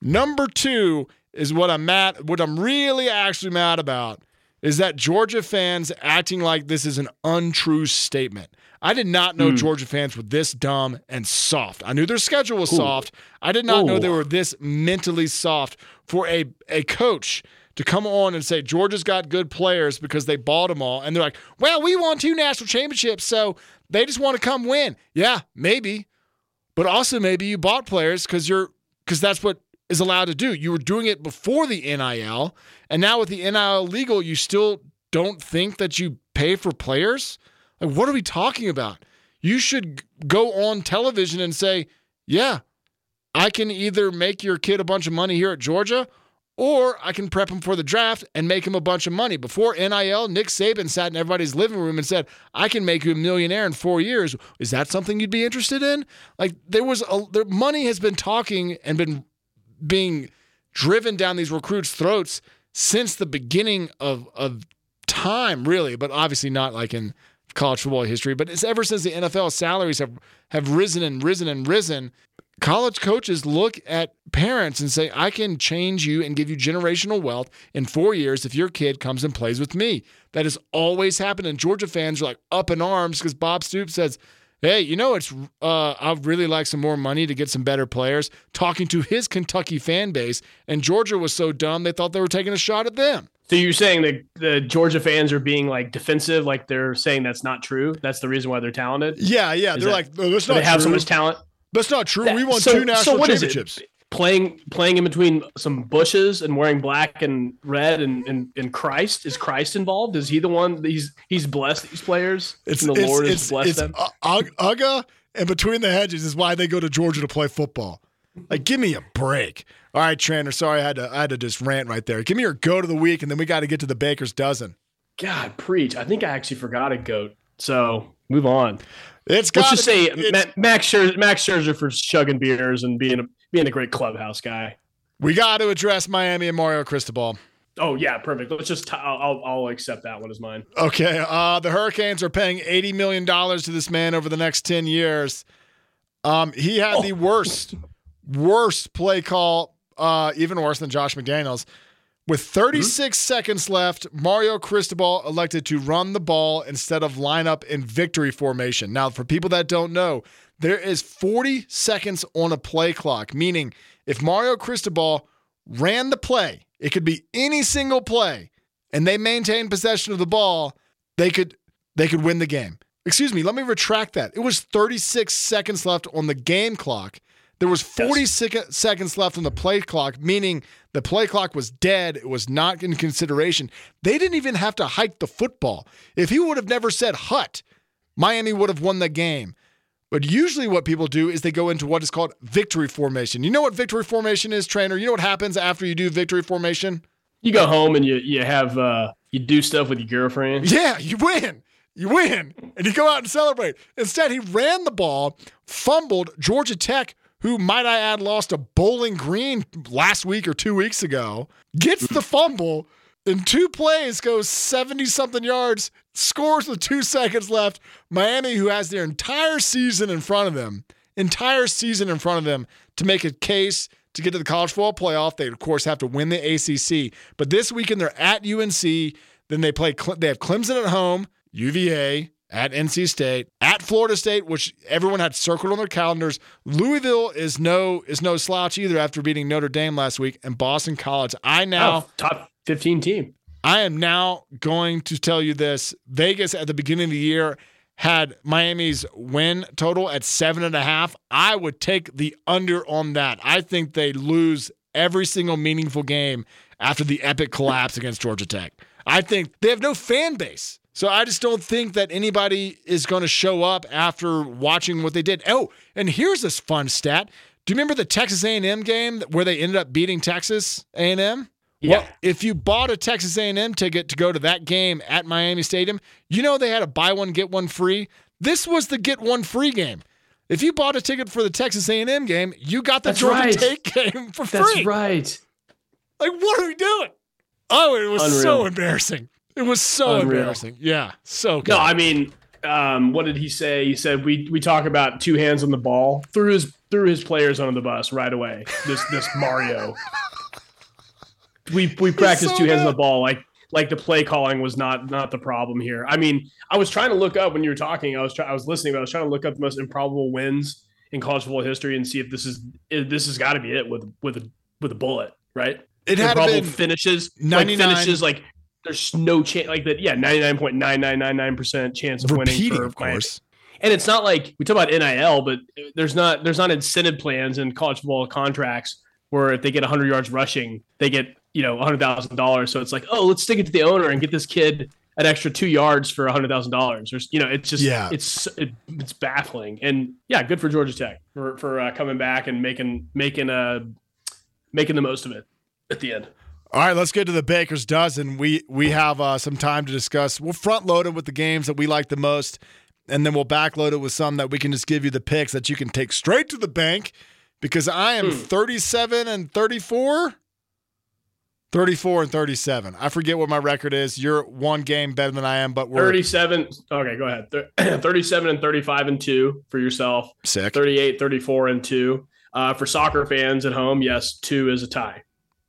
Number two is what I'm mad, what I'm really actually mad about is that Georgia fans acting like this is an untrue statement. I did not know Hmm. Georgia fans were this dumb and soft. I knew their schedule was Ooh. soft. I did not know they were this mentally soft for a, a coach to come on and say Georgia's got good players because they bought them all. And they're like, well, we won two national championships, so they just want to come win. Yeah, maybe. But also maybe you bought players because you're because that's what is allowed to do. You were doing it before the NIL, and now with the NIL legal, you still don't think that you pay for players? Like, what are we talking about? You should go on television and say, yeah, I can either make your kid a bunch of money here at Georgia, or I can prep him for the draft and make him a bunch of money. Before NIL, Nick Saban sat in everybody's living room and said, I can make you a millionaire in four years. Is that something you'd be interested in? Like there was a there, money has been talking and been being driven down these recruits' throats since the beginning of of time, really, but obviously not like in college football history. But it's ever since the NFL salaries have have risen and risen and risen. college coaches look at parents and say, I can change you and give you generational wealth in four years if your kid comes and plays with me. That has always happened. And Georgia fans are like up in arms because Bob Stoops says, Hey, you know, it's uh, I'd really like some more money to get some better players. Talking to his Kentucky fan base, and Georgia was so dumb they thought they were taking a shot at them. So you're saying that the Georgia fans are being like defensive, like they're saying that's not true. That's the reason why they're talented. Yeah, yeah. Is they're that- like, "No, that's So not they have so much talent. That's not true. That- we won so- two so national what is it? Playing playing in between some bushes and wearing black and red and, and, and Christ is Christ involved? Is he the one? He's he's blessed these players. It's the it's, Lord it's, has blessed it's them. U- Ug- and between the hedges is why they go to Georgia to play football. Like, give me a break. All right, Trainer. Sorry, I had to I had to just rant right there. Give me your go to the week, and then we got to get to the Baker's dozen. God, preach! I think I actually forgot a goat. So move on. It's Let's got just say Max Scherzer, Max Scherzer for chugging beers and being a being a great clubhouse guy. we got to address Miami and Mario Cristobal. Oh yeah, perfect. Let's just i I'll, I'll I'll accept that one as mine. Okay, uh, the Hurricanes are paying eighty million dollars to this man over the next ten years. Um, he had the worst, worst play call, uh, even worse than Josh McDaniels. With 36 mm-hmm. seconds left, Mario Cristobal elected to run the ball instead of line up in victory formation. Now, for people that don't know, there is 40 seconds on a play clock, meaning if Mario Cristobal ran the play, it could be any single play, and they maintained possession of the ball, they could they could win the game. Excuse me, let me retract that. It was 36 seconds left on the game clock. There was 40 sec- seconds left on the play clock, meaning the play clock was dead. It was not in consideration. They didn't even have to hike the football. If he would have never said hut, Miami would have won the game. But usually, what people do is they go into what is called victory formation. You know what victory formation is, trainer? You know what happens after you do victory formation? You go home and you you have uh you do stuff with your girlfriend. Yeah, you win. You win. And you go out and celebrate. Instead, he ran the ball, fumbled Georgia Tech, who, might I add, lost a bowling green last week or two weeks ago, gets the fumble. In two plays, goes 70 something yards, scores with two seconds left. Miami, who has their entire season in front of them, entire season in front of them to make a case to get to the college football playoff. They, of course, have to win the ACC. But this weekend, they're at UNC. Then they play. They have Clemson at home, UVA at NC State, at Florida State, which everyone had circled on their calendars. Louisville is no is no slouch either after beating Notre Dame last week, and Boston College. I now. Oh, top fifteen team. I am now going to tell you this. Vegas at the beginning of the year had Miami's win total at seven and a half. I would take the under on that. I think they lose every single meaningful game after the epic collapse against Georgia Tech. I think they have no fan base. So I just don't think that anybody is going to show up after watching what they did. Oh, and here's this fun stat. Do you remember the Texas A&M game where they ended up beating Texas A&M? Yeah. Well, if you bought a Texas A&M ticket to go to that game at Miami Stadium, you know they had a buy one get one free. This was the get one free game. If you bought a ticket for the Texas A&M game, you got the That's Georgia right. Tech game for That's free. right. Like, what are we doing? Oh, it was so embarrassing. It was so Unreal. embarrassing. Yeah, so good. No, I mean, um, what did he say? He said we we talk about two hands on the ball. Threw his threw his players under the bus right away. This this Mario. We we practiced so two hands on the ball like like the play calling was not not the problem here. I mean, I was trying to look up when you were talking. I was try, I was listening, but I was trying to look up the most improbable wins in college football history and see if this is if this has got to be it with with a with a bullet, right? it had improbable been finishes, 99 like finishes, like there's no chance, like that. Yeah, ninety nine point nine nine nine nine percent chance of winning repeating, for of course. And it's not like we talk about NIL, but there's not there's not incentive plans in college football contracts where if they get 100 yards rushing, they get you know $100,000. So it's like, oh, let's stick it to the owner and get this kid an extra two yards for $100,000. There's you know, it's just Yeah. it's it, it's baffling. And yeah, good for Georgia Tech for for uh, coming back and making making uh making the most of it at the end. All right, let's get to the Baker's dozen. We we have uh, some time to discuss. We'll front load it with the games that we like the most, and then we'll back load it with some that we can just give you the picks that you can take straight to the bank. Because I am Hmm. 37 and 34. 34 and 37. I forget what my record is. You're one game better than I am, but we're 37 okay go ahead 37 and 35 and 2 for yourself sick. 38 34 and 2 Uh, for soccer fans at home, yes, two is a tie.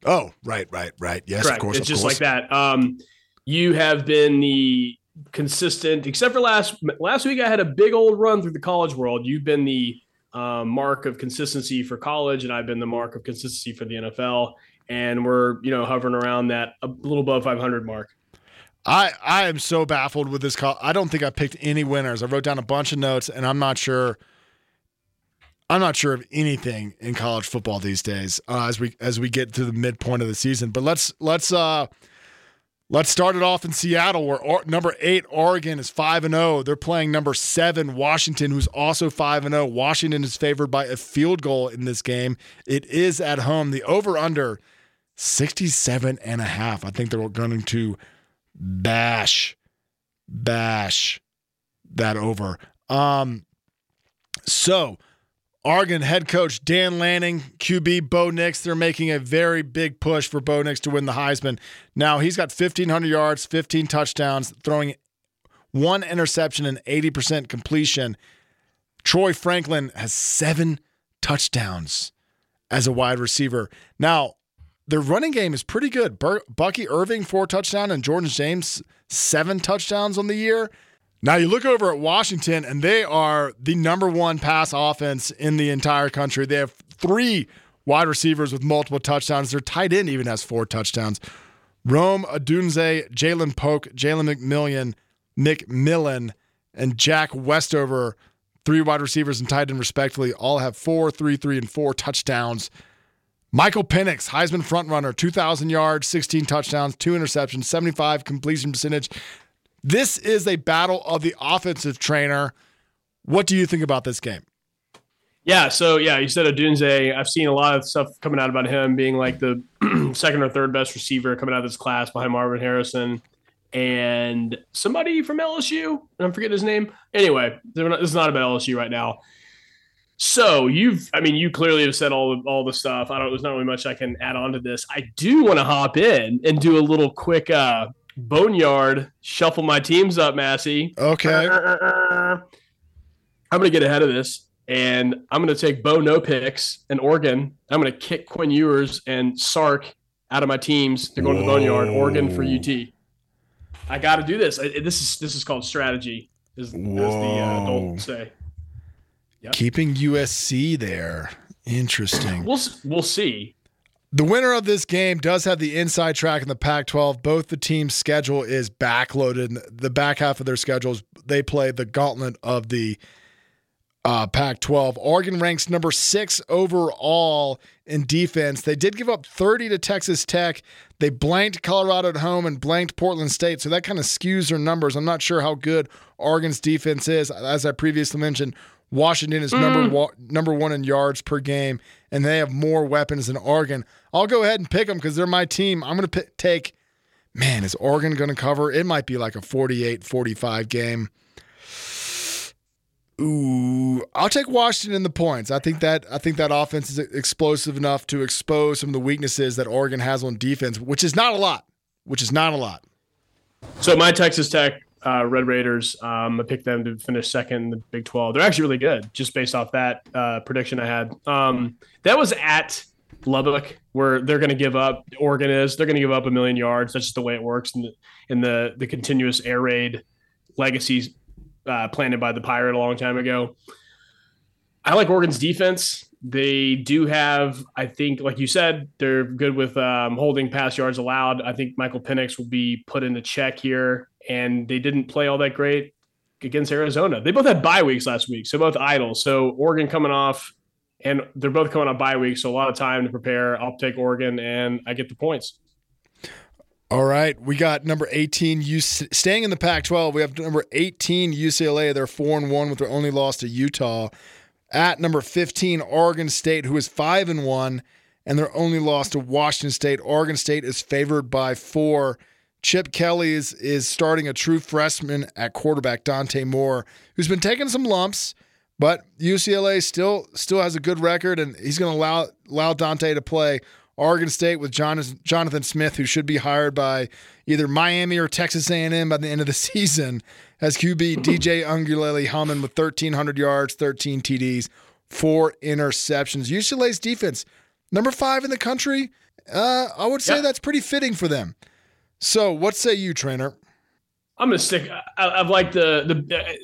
Oh, right, right, right. Yes, Correct. of course. It's of just course. like that. Um, you have been the consistent, except for last last week. I had a big old run through the college world. You've been the um, mark of consistency for college, and I've been the mark of consistency for the NFL. And we're you know hovering around that a little above 500 mark. I I am so baffled with this call. I don't think I picked any winners. I wrote down a bunch of notes, and I'm not sure. I'm not sure of anything in college football these days uh, as we as we get to the midpoint of the season. But let's let's uh let's start it off in Seattle, where or, number eight Oregon is five and zero. They're playing number seven Washington, who's also five and zero. Washington is favored by a field goal in this game. It is at home. The over under 67 and a half. I think they're going to bash bash that over. Um so Oregon head coach Dan Lanning, QB Bo Nix, they're making a very big push for Bo Nix to win the Heisman. Now he's got 1,500 yards, 15 touchdowns, throwing one interception and 80% completion. Troy Franklin has seven touchdowns as a wide receiver. Now, their running game is pretty good. Bucky Irving, four touchdowns, and Jordan James, seven touchdowns on the year. Now you look over at Washington, and they are the number one pass offense in the entire country. They have three wide receivers with multiple touchdowns. Their tight end even has four touchdowns. Rome Odunze, Jalen Polk, Jalen McMillian, McMillan, and Jack Westover, three wide receivers and tight end respectively, all have four, three, three, and four touchdowns. Michael Penix, Heisman frontrunner, 2,000 yards, 16 touchdowns, two interceptions, 75 completion percentage. This is a battle of the offensive trainer. What do you think about this game? Yeah, so yeah, you said Odunze. I've seen a lot of stuff coming out about him being like the second or third best receiver coming out of this class behind Marvin Harrison and somebody from LSU. And I'm forgetting his name. Anyway, not, this is not about LSU right now. So you've, I mean, you clearly have said all all the stuff. I don't. There's not really much I can add on to this. I do want to hop in and do a little quick uh, boneyard shuffle my teams up, Massey. Okay. Uh, uh, uh, I'm gonna get ahead of this, and I'm gonna take Bo no picks and Oregon. I'm gonna kick Quinn Ewers and Sark out of my teams. They're going to the boneyard. Oregon for UT. I got to do this. I, this is this is called strategy, as, as the uh, Whoa. adults say. Keeping USC there. Interesting. We'll we'll see. The winner of this game does have the inside track in the Pac 12. Both the teams' schedule is backloaded. The back half of their schedules, they play the gauntlet of the uh, Pac 12. Oregon ranks number six overall in defense. They did give up 30 to Texas Tech. They blanked Colorado at home and blanked Portland State. So that kind of skews their numbers. I'm not sure how good Oregon's defense is. As I previously mentioned, Washington is number mm. wa- number one in yards per game, and they have more weapons than Oregon. I'll go ahead and pick them because they're my team. I'm going to p- take, man, is Oregon going to cover? It might be like a 48 45 game. Ooh, I'll take Washington in the points. I think that I think that offense is explosive enough to expose some of the weaknesses that Oregon has on defense, which is not a lot. Which is not a lot. So my Texas Tech uh, Red Raiders, um, I picked them to finish second in the Big 12. They're actually really good, just based off that uh, prediction I had. Um, that was at Lubbock, where they're going to give up. Oregon is they're going to give up a million yards. That's just the way it works in the in the the continuous air raid legacies uh, planted by the Pirate a long time ago. I like Oregon's defense. They do have, I think, like you said, they're good with um, holding pass yards allowed. I think Michael Penix will be put into check here, and they didn't play all that great against Arizona. They both had bye weeks last week, so both idle. So Oregon coming off, and they're both coming on bye week, so a lot of time to prepare. I'll take Oregon, and I get the points. All right, we got number 18 UC, staying in the Pac-12. We have number 18 UCLA. They're 4 and 1 with their only loss to Utah. At number 15 Oregon State who is 5 and 1 and their only loss to Washington State. Oregon State is favored by 4. Chip Kelly is is starting a true freshman at quarterback Dante Moore who's been taking some lumps, but UCLA still still has a good record and he's going to allow allow Dante to play. Oregon State with Jonathan, Jonathan Smith, who should be hired by either Miami or Texas A&M by the end of the season, as QB DJ Uiagalelei Hammond with 1,300 yards, 13 TDs, four interceptions. UCLA's defense, number five in the country. Uh, I would say Yeah. that's pretty fitting for them. So, what say you, trainer? I'm gonna stick. I, I've liked the the.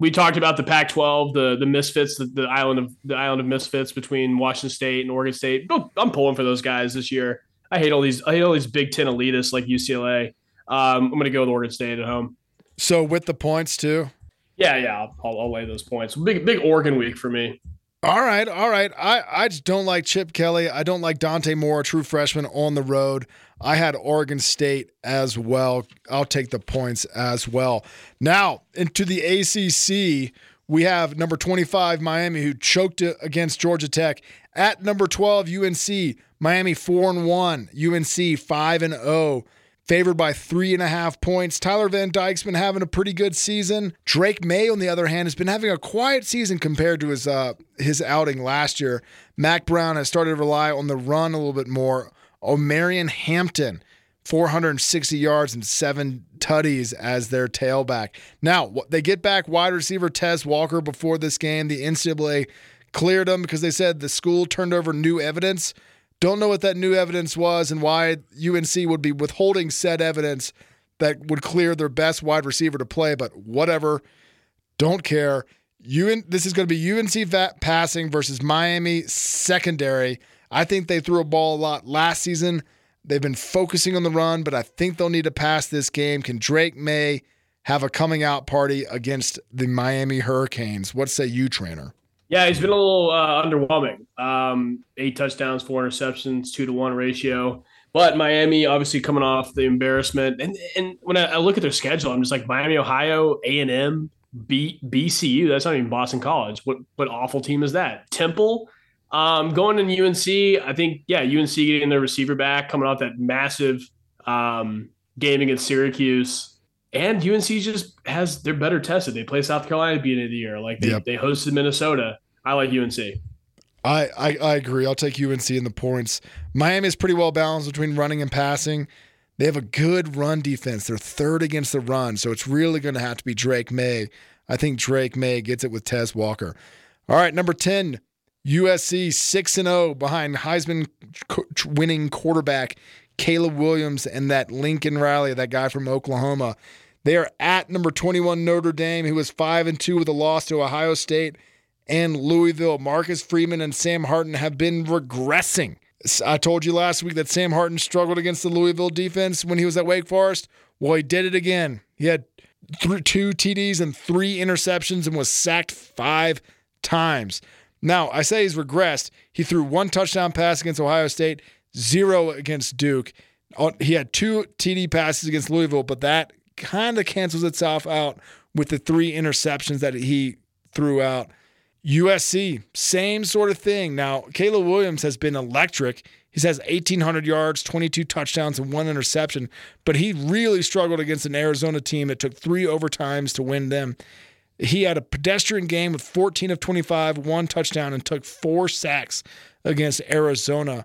We talked about the Pac-12, the the misfits, the, the island of the island of misfits between Washington State and Oregon State. I'm pulling for those guys this year. I hate all these. I hate all these Big Ten elitists like UCLA. Um, I'm gonna go with Oregon State at home. So, with the points too. Yeah, yeah, I'll, I'll, I'll lay those points. Big big Oregon week for me. All right, all right. I, I just don't like Chip Kelly. I don't like Dante Moore, true freshman on the road. I had Oregon State as well. I'll take the points as well. Now, into the ACC, we have number 25, Miami, who choked against Georgia Tech. At number 12, UNC, Miami 4 and 1, UNC 5 and 0 favored by three and a half points. Tyler Van Dyke's been having a pretty good season. Drake Maye, on the other hand, has been having a quiet season compared to his uh, his outing last year. Mack Brown has started to rely on the run a little bit more. Omarion Hampton, 460 yards and seven tutties as their tailback. Now they get back wide receiver Tez Walker before this game. The NCAA cleared him because they said the school turned over new evidence. Don't know what that new evidence was and why UNC would be withholding said evidence that would clear their best wide receiver to play, but whatever. Don't care. UN, this is going to be UNC va- passing versus Miami secondary. I think they threw a ball a lot last season. They've been focusing on the run, but I think they'll need to pass this game. Can Drake Maye have a coming out party against the Miami Hurricanes? What say you, trainer? Yeah, he's been a little uh, underwhelming. Um, eight touchdowns, four interceptions, two to one ratio. But Miami, obviously coming off the embarrassment, and and when I, I look at their schedule, I'm just like Miami, Ohio, A and M, B, BCU. That's not even Boston College. What what awful team is that? Temple. Um, going in UNC, I think yeah, UNC getting their receiver back, coming off that massive um, game against Syracuse. And UNC just has they're better tested. They play South Carolina at the end of the year. Like they, Yep. they hosted Minnesota. I like UNC. I, I I agree. I'll take UNC in the points. Miami is pretty well balanced between running and passing. They have a good run defense. They're third against the run, so it's really going to have to be Drake Maye. I think Drake Maye gets it with Tez Walker. All right, number 10, USC 6 and 0 behind Heisman winning quarterback Caleb Williams and that Lincoln Riley, that guy from Oklahoma. They are at number 21 Notre Dame, who was 5 and 2 with a loss to Ohio State and Louisville. Marcus Freeman and Sam Hartman have been regressing. I told you last week that Sam Hartman struggled against the Louisville defense when he was at Wake Forest. Well, he did it again. He had th- two TDs and three interceptions and was sacked five times. Now, I say he's regressed. He threw one touchdown pass against Ohio State, zero against Duke. Uh, He had two TD passes against Louisville, but that kind of cancels itself out with the three interceptions that he threw out. USC, same sort of thing. Now, Caleb Williams has been electric. He has 1,800 yards, 22 touchdowns, and one interception, but he really struggled against an Arizona team that took three overtimes to win them. He had a pedestrian game with 14 of 25, one touchdown, and took four sacks against Arizona.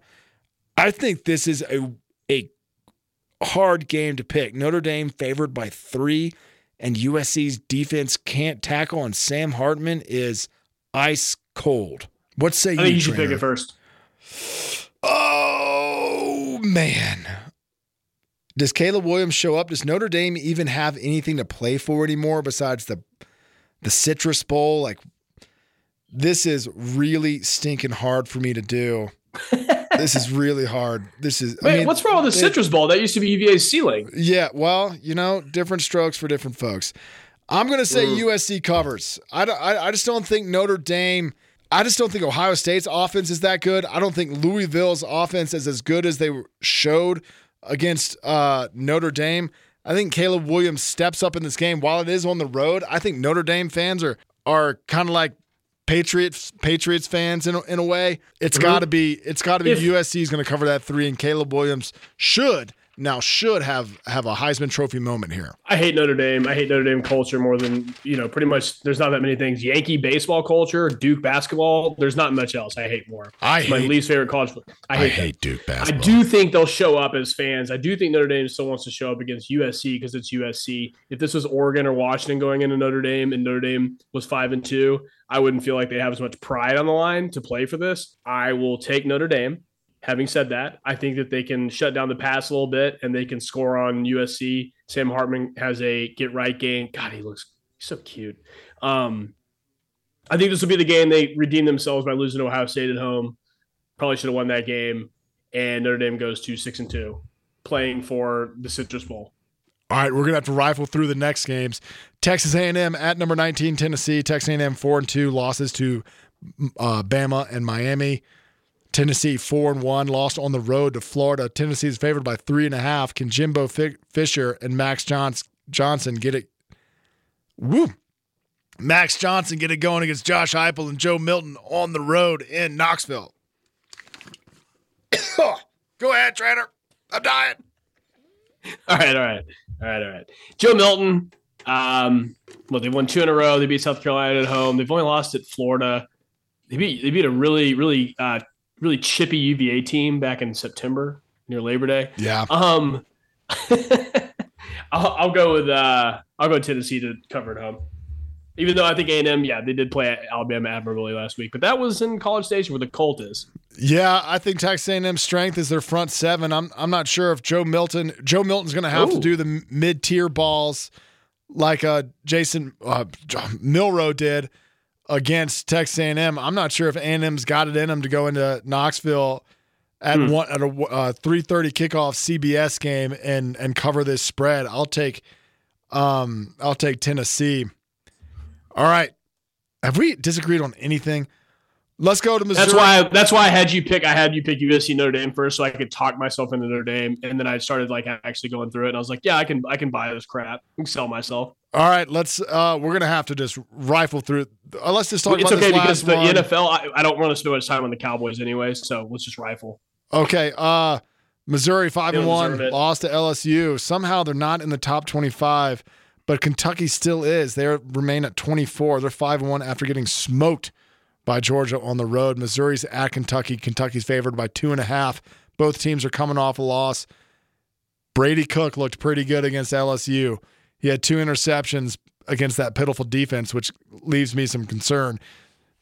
I think this is a, a hard game to pick. Notre Dame favored by three, and USC's defense can't tackle, and Sam Hartman is ice cold. What say I you, think you should pick it first. Oh man. Does Caleb Williams show up? Does Notre Dame even have anything to play for anymore besides the the Citrus Bowl? Like this is really stinking hard for me to do. this is really hard. This is Wait, I mean, what's wrong with the it- Citrus Bowl? That used to be UVA's ceiling. yeah, well, you know, different strokes for different folks. I'm going to say Mm. USC covers. I, I, I just don't think Notre Dame, I just don't think Ohio State's offense is that good. I don't think Louisville's offense is as good as they showed against uh, Notre Dame. I think Caleb Williams steps up in this game while it is on the road. I think Notre Dame fans are are kind of like Patriots Patriots fans in a, in a way. It's Mhm. got to be it's got to be If- USC is going to cover that three, and Caleb Williams should now should have have a Heisman Trophy moment here. I hate Notre Dame. I hate Notre Dame culture more than you know. Pretty much, there's not that many things. Yankee baseball culture, Duke basketball. There's not much else. I hate more. I It's my hate least favorite college. I hate. that. Duke basketball. I do think they'll show up as fans. I do think Notre Dame still wants to show up against USC because it's USC. If this was Oregon or Washington going into Notre Dame and Notre Dame was five and two, I wouldn't feel like they have as much pride on the line to play for this. I will take Notre Dame. Having said that, I think that they can shut down the pass a little bit and they can score on USC. Sam Hartman has a get right game. God, he looks so cute. Um, I think this will be the game they redeem themselves by losing to Ohio State at home. Probably should have won that game. And Notre Dame goes to six and two, playing for the Citrus Bowl. All right, we're gonna have to rifle through the next games. Texas A&M at number 19, Tennessee. Texas A&M four and two losses to uh, Bama and Miami. Tennessee four and one lost on the road to Florida. Tennessee is favored by three and a half. Can Jimbo Fisher and Max Johns- Johnson get it? Woo! Max Johnson get it going against Josh Heupel and Joe Milton on the road in Knoxville. Go ahead, trainer. I'm dying. All right, all right, all right, all right. Joe Milton. Um, well, they won two in a row. They beat South Carolina at home. They've only lost at Florida. They beat they beat a really really uh, really chippy UVA team back in September near Labor Day. Yeah. Um, I'll, I'll go with uh, I'll go Tennessee to cover at home. Even though I think A and M, yeah, they did play Alabama admirably last week, but that was in College Station where the Colt is. Yeah, I think Texas A&M's strength is their front seven. I'm I'm not sure if Joe Milton Joe Milton's going to have to do the mid tier balls like uh, Jason uh, Milroe did against Texas A&M. I'm not sure if A&M's got it in them to go into Knoxville at Hmm. one at a uh, 3:30 kickoff CBS game and and cover this spread. I'll take um I'll take Tennessee. All right. Have we disagreed on anything? Let's go to Missouri. That's why. That's why I had you pick. I had you pick USC Notre Dame first, so I could talk myself into Notre Dame, and then I started like actually going through it, and I was like, yeah, I can. I can buy this crap. I can sell myself. All right, let's. uh We're gonna have to just rifle through. Uh, let's just talk it's about okay because the one. NFL. I, I don't want to spend much time on the Cowboys anyway, so let's just rifle. Okay, uh Missouri five and one lost to LSU. Somehow they're not in the top twenty five, but Kentucky still is. They remain at twenty four. They're five and one after getting smoked by Georgia on the road. Missouri's at Kentucky. Kentucky's favored by two and a half. Both teams are coming off a loss. Brady Cook looked pretty good against LSU. He had two interceptions against that pitiful defense, which leaves me some concern.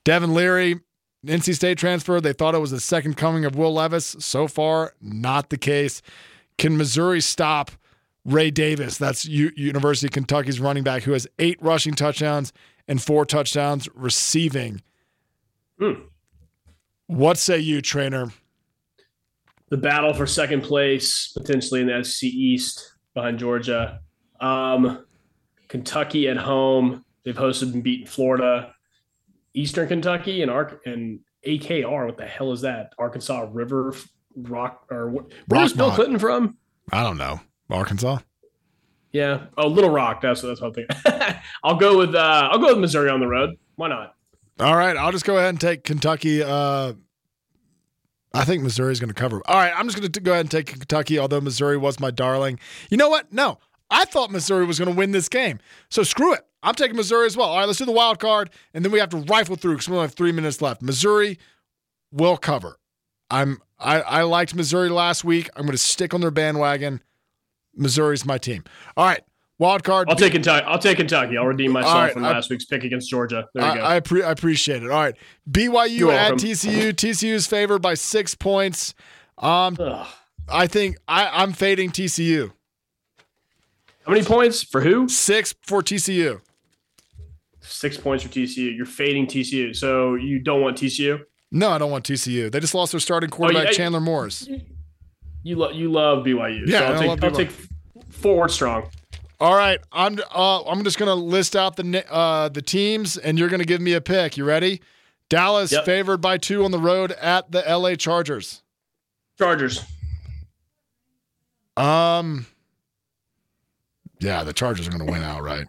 Devin Leary, NC State transfer. They thought it was the second coming of Will Levis. So far, not the case. Can Missouri stop Ray Davis? That's U- University of Kentucky's running back who has eight rushing touchdowns and four touchdowns receiving. Hmm. What say you, trainer? The battle for second place potentially in the SC East behind Georgia. Um, Kentucky at home. They've hosted and beaten Florida, Eastern Kentucky, and Ark and AKR. What the hell is that? Arkansas River Rock or? Where's Bill Clinton from? I don't know. Arkansas. Yeah. Oh, Little Rock. That's that's what I'm thinking. I'll go with uh, I'll go with Missouri on the road. Why not? All right, I'll just go ahead and take Kentucky. Uh, I think Missouri's going to cover. All right, I'm just going to go ahead and take Kentucky, although Missouri was my darling. You know what? No, I thought Missouri was going to win this game. So screw it. I'm taking Missouri as well. All right, let's do the wild card, and then we have to rifle through because we only have three minutes left. Missouri will cover. I'm I, I liked Missouri last week. I'm going to stick on their bandwagon. Missouri's my team. All right, wild card. I'll take Kentucky. I'll take Kentucky. I'll redeem myself right, from I- last week's pick against Georgia. There you I, go. I, appre- I appreciate it. All right. BYU You're at welcome. TCU. TCU is favored by six points. Um, Ugh. I think I, I'm fading TCU. How many points for who? Six for TCU. Six points for TCU. You're fading TCU, so you don't want TCU. No, I don't want TCU. They just lost their starting quarterback, Oh, yeah. Chandler Morris. You love you love BYU. Yeah, so I I'll take, love I'll take forward strong. All right. I'm uh, I'm just gonna list out the uh, the teams, and you're gonna give me a pick. You ready? Dallas Yep. favored by two on the road at the LA Chargers. Chargers. Um. Yeah, the Chargers are going to win outright.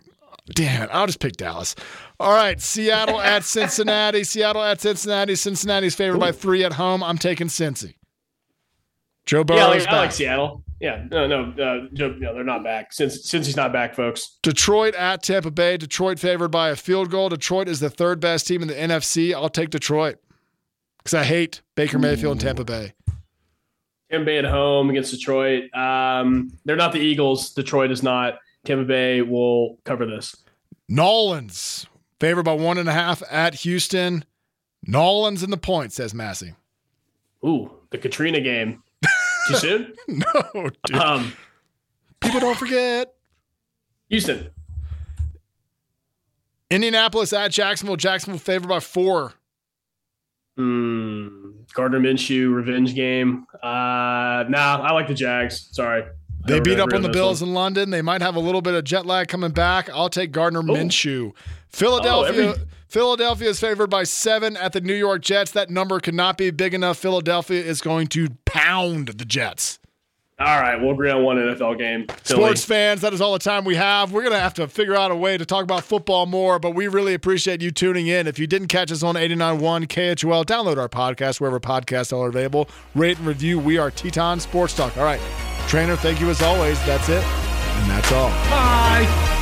Damn it. I'll just pick Dallas. All right. Seattle at Cincinnati. Seattle at Cincinnati. Cincinnati's favored by three at home. I'm taking Cincy. Joe Yeah, I like, I like Seattle. Yeah, no, no, uh, Joe- no, they're not back since since he's not back, folks. Detroit at Tampa Bay. Detroit favored by a field goal. Detroit is the third best team in the NFC. I'll take Detroit because I hate Baker Mayfield and Tampa Bay. Tampa Bay at home against Detroit. Um, they're not the Eagles. Detroit is not. Tampa Bay will cover this. Nolans Favored by one and a half at Houston. Nolans in the point, says Massey. Ooh, the Katrina game. Too soon? No, dude. Um, People don't forget. Houston. Indianapolis at Jacksonville. Jacksonville favored by four. Mm, Gardner Minshew revenge game. Uh, nah, I like the Jags. Sorry. They beat up on the Bills one. in London. They might have a little bit of jet lag coming back. I'll take Gardner Minshew. Oh, Philadelphia. Oh, every- Philadelphia is favored by seven at the New York Jets. That number could not be big enough. Philadelphia is going to pound the Jets. All right, we'll agree on one NFL game. Philly. Sports fans, that is all the time we have. We're going to have to figure out a way to talk about football more, but we really appreciate you tuning in. If you didn't catch us on 89.1 KHOL, download our podcast wherever podcasts are available. Rate and review. We are Teton Sports Talk. All right. Trainer, thank you as always. That's it. And that's all. Bye.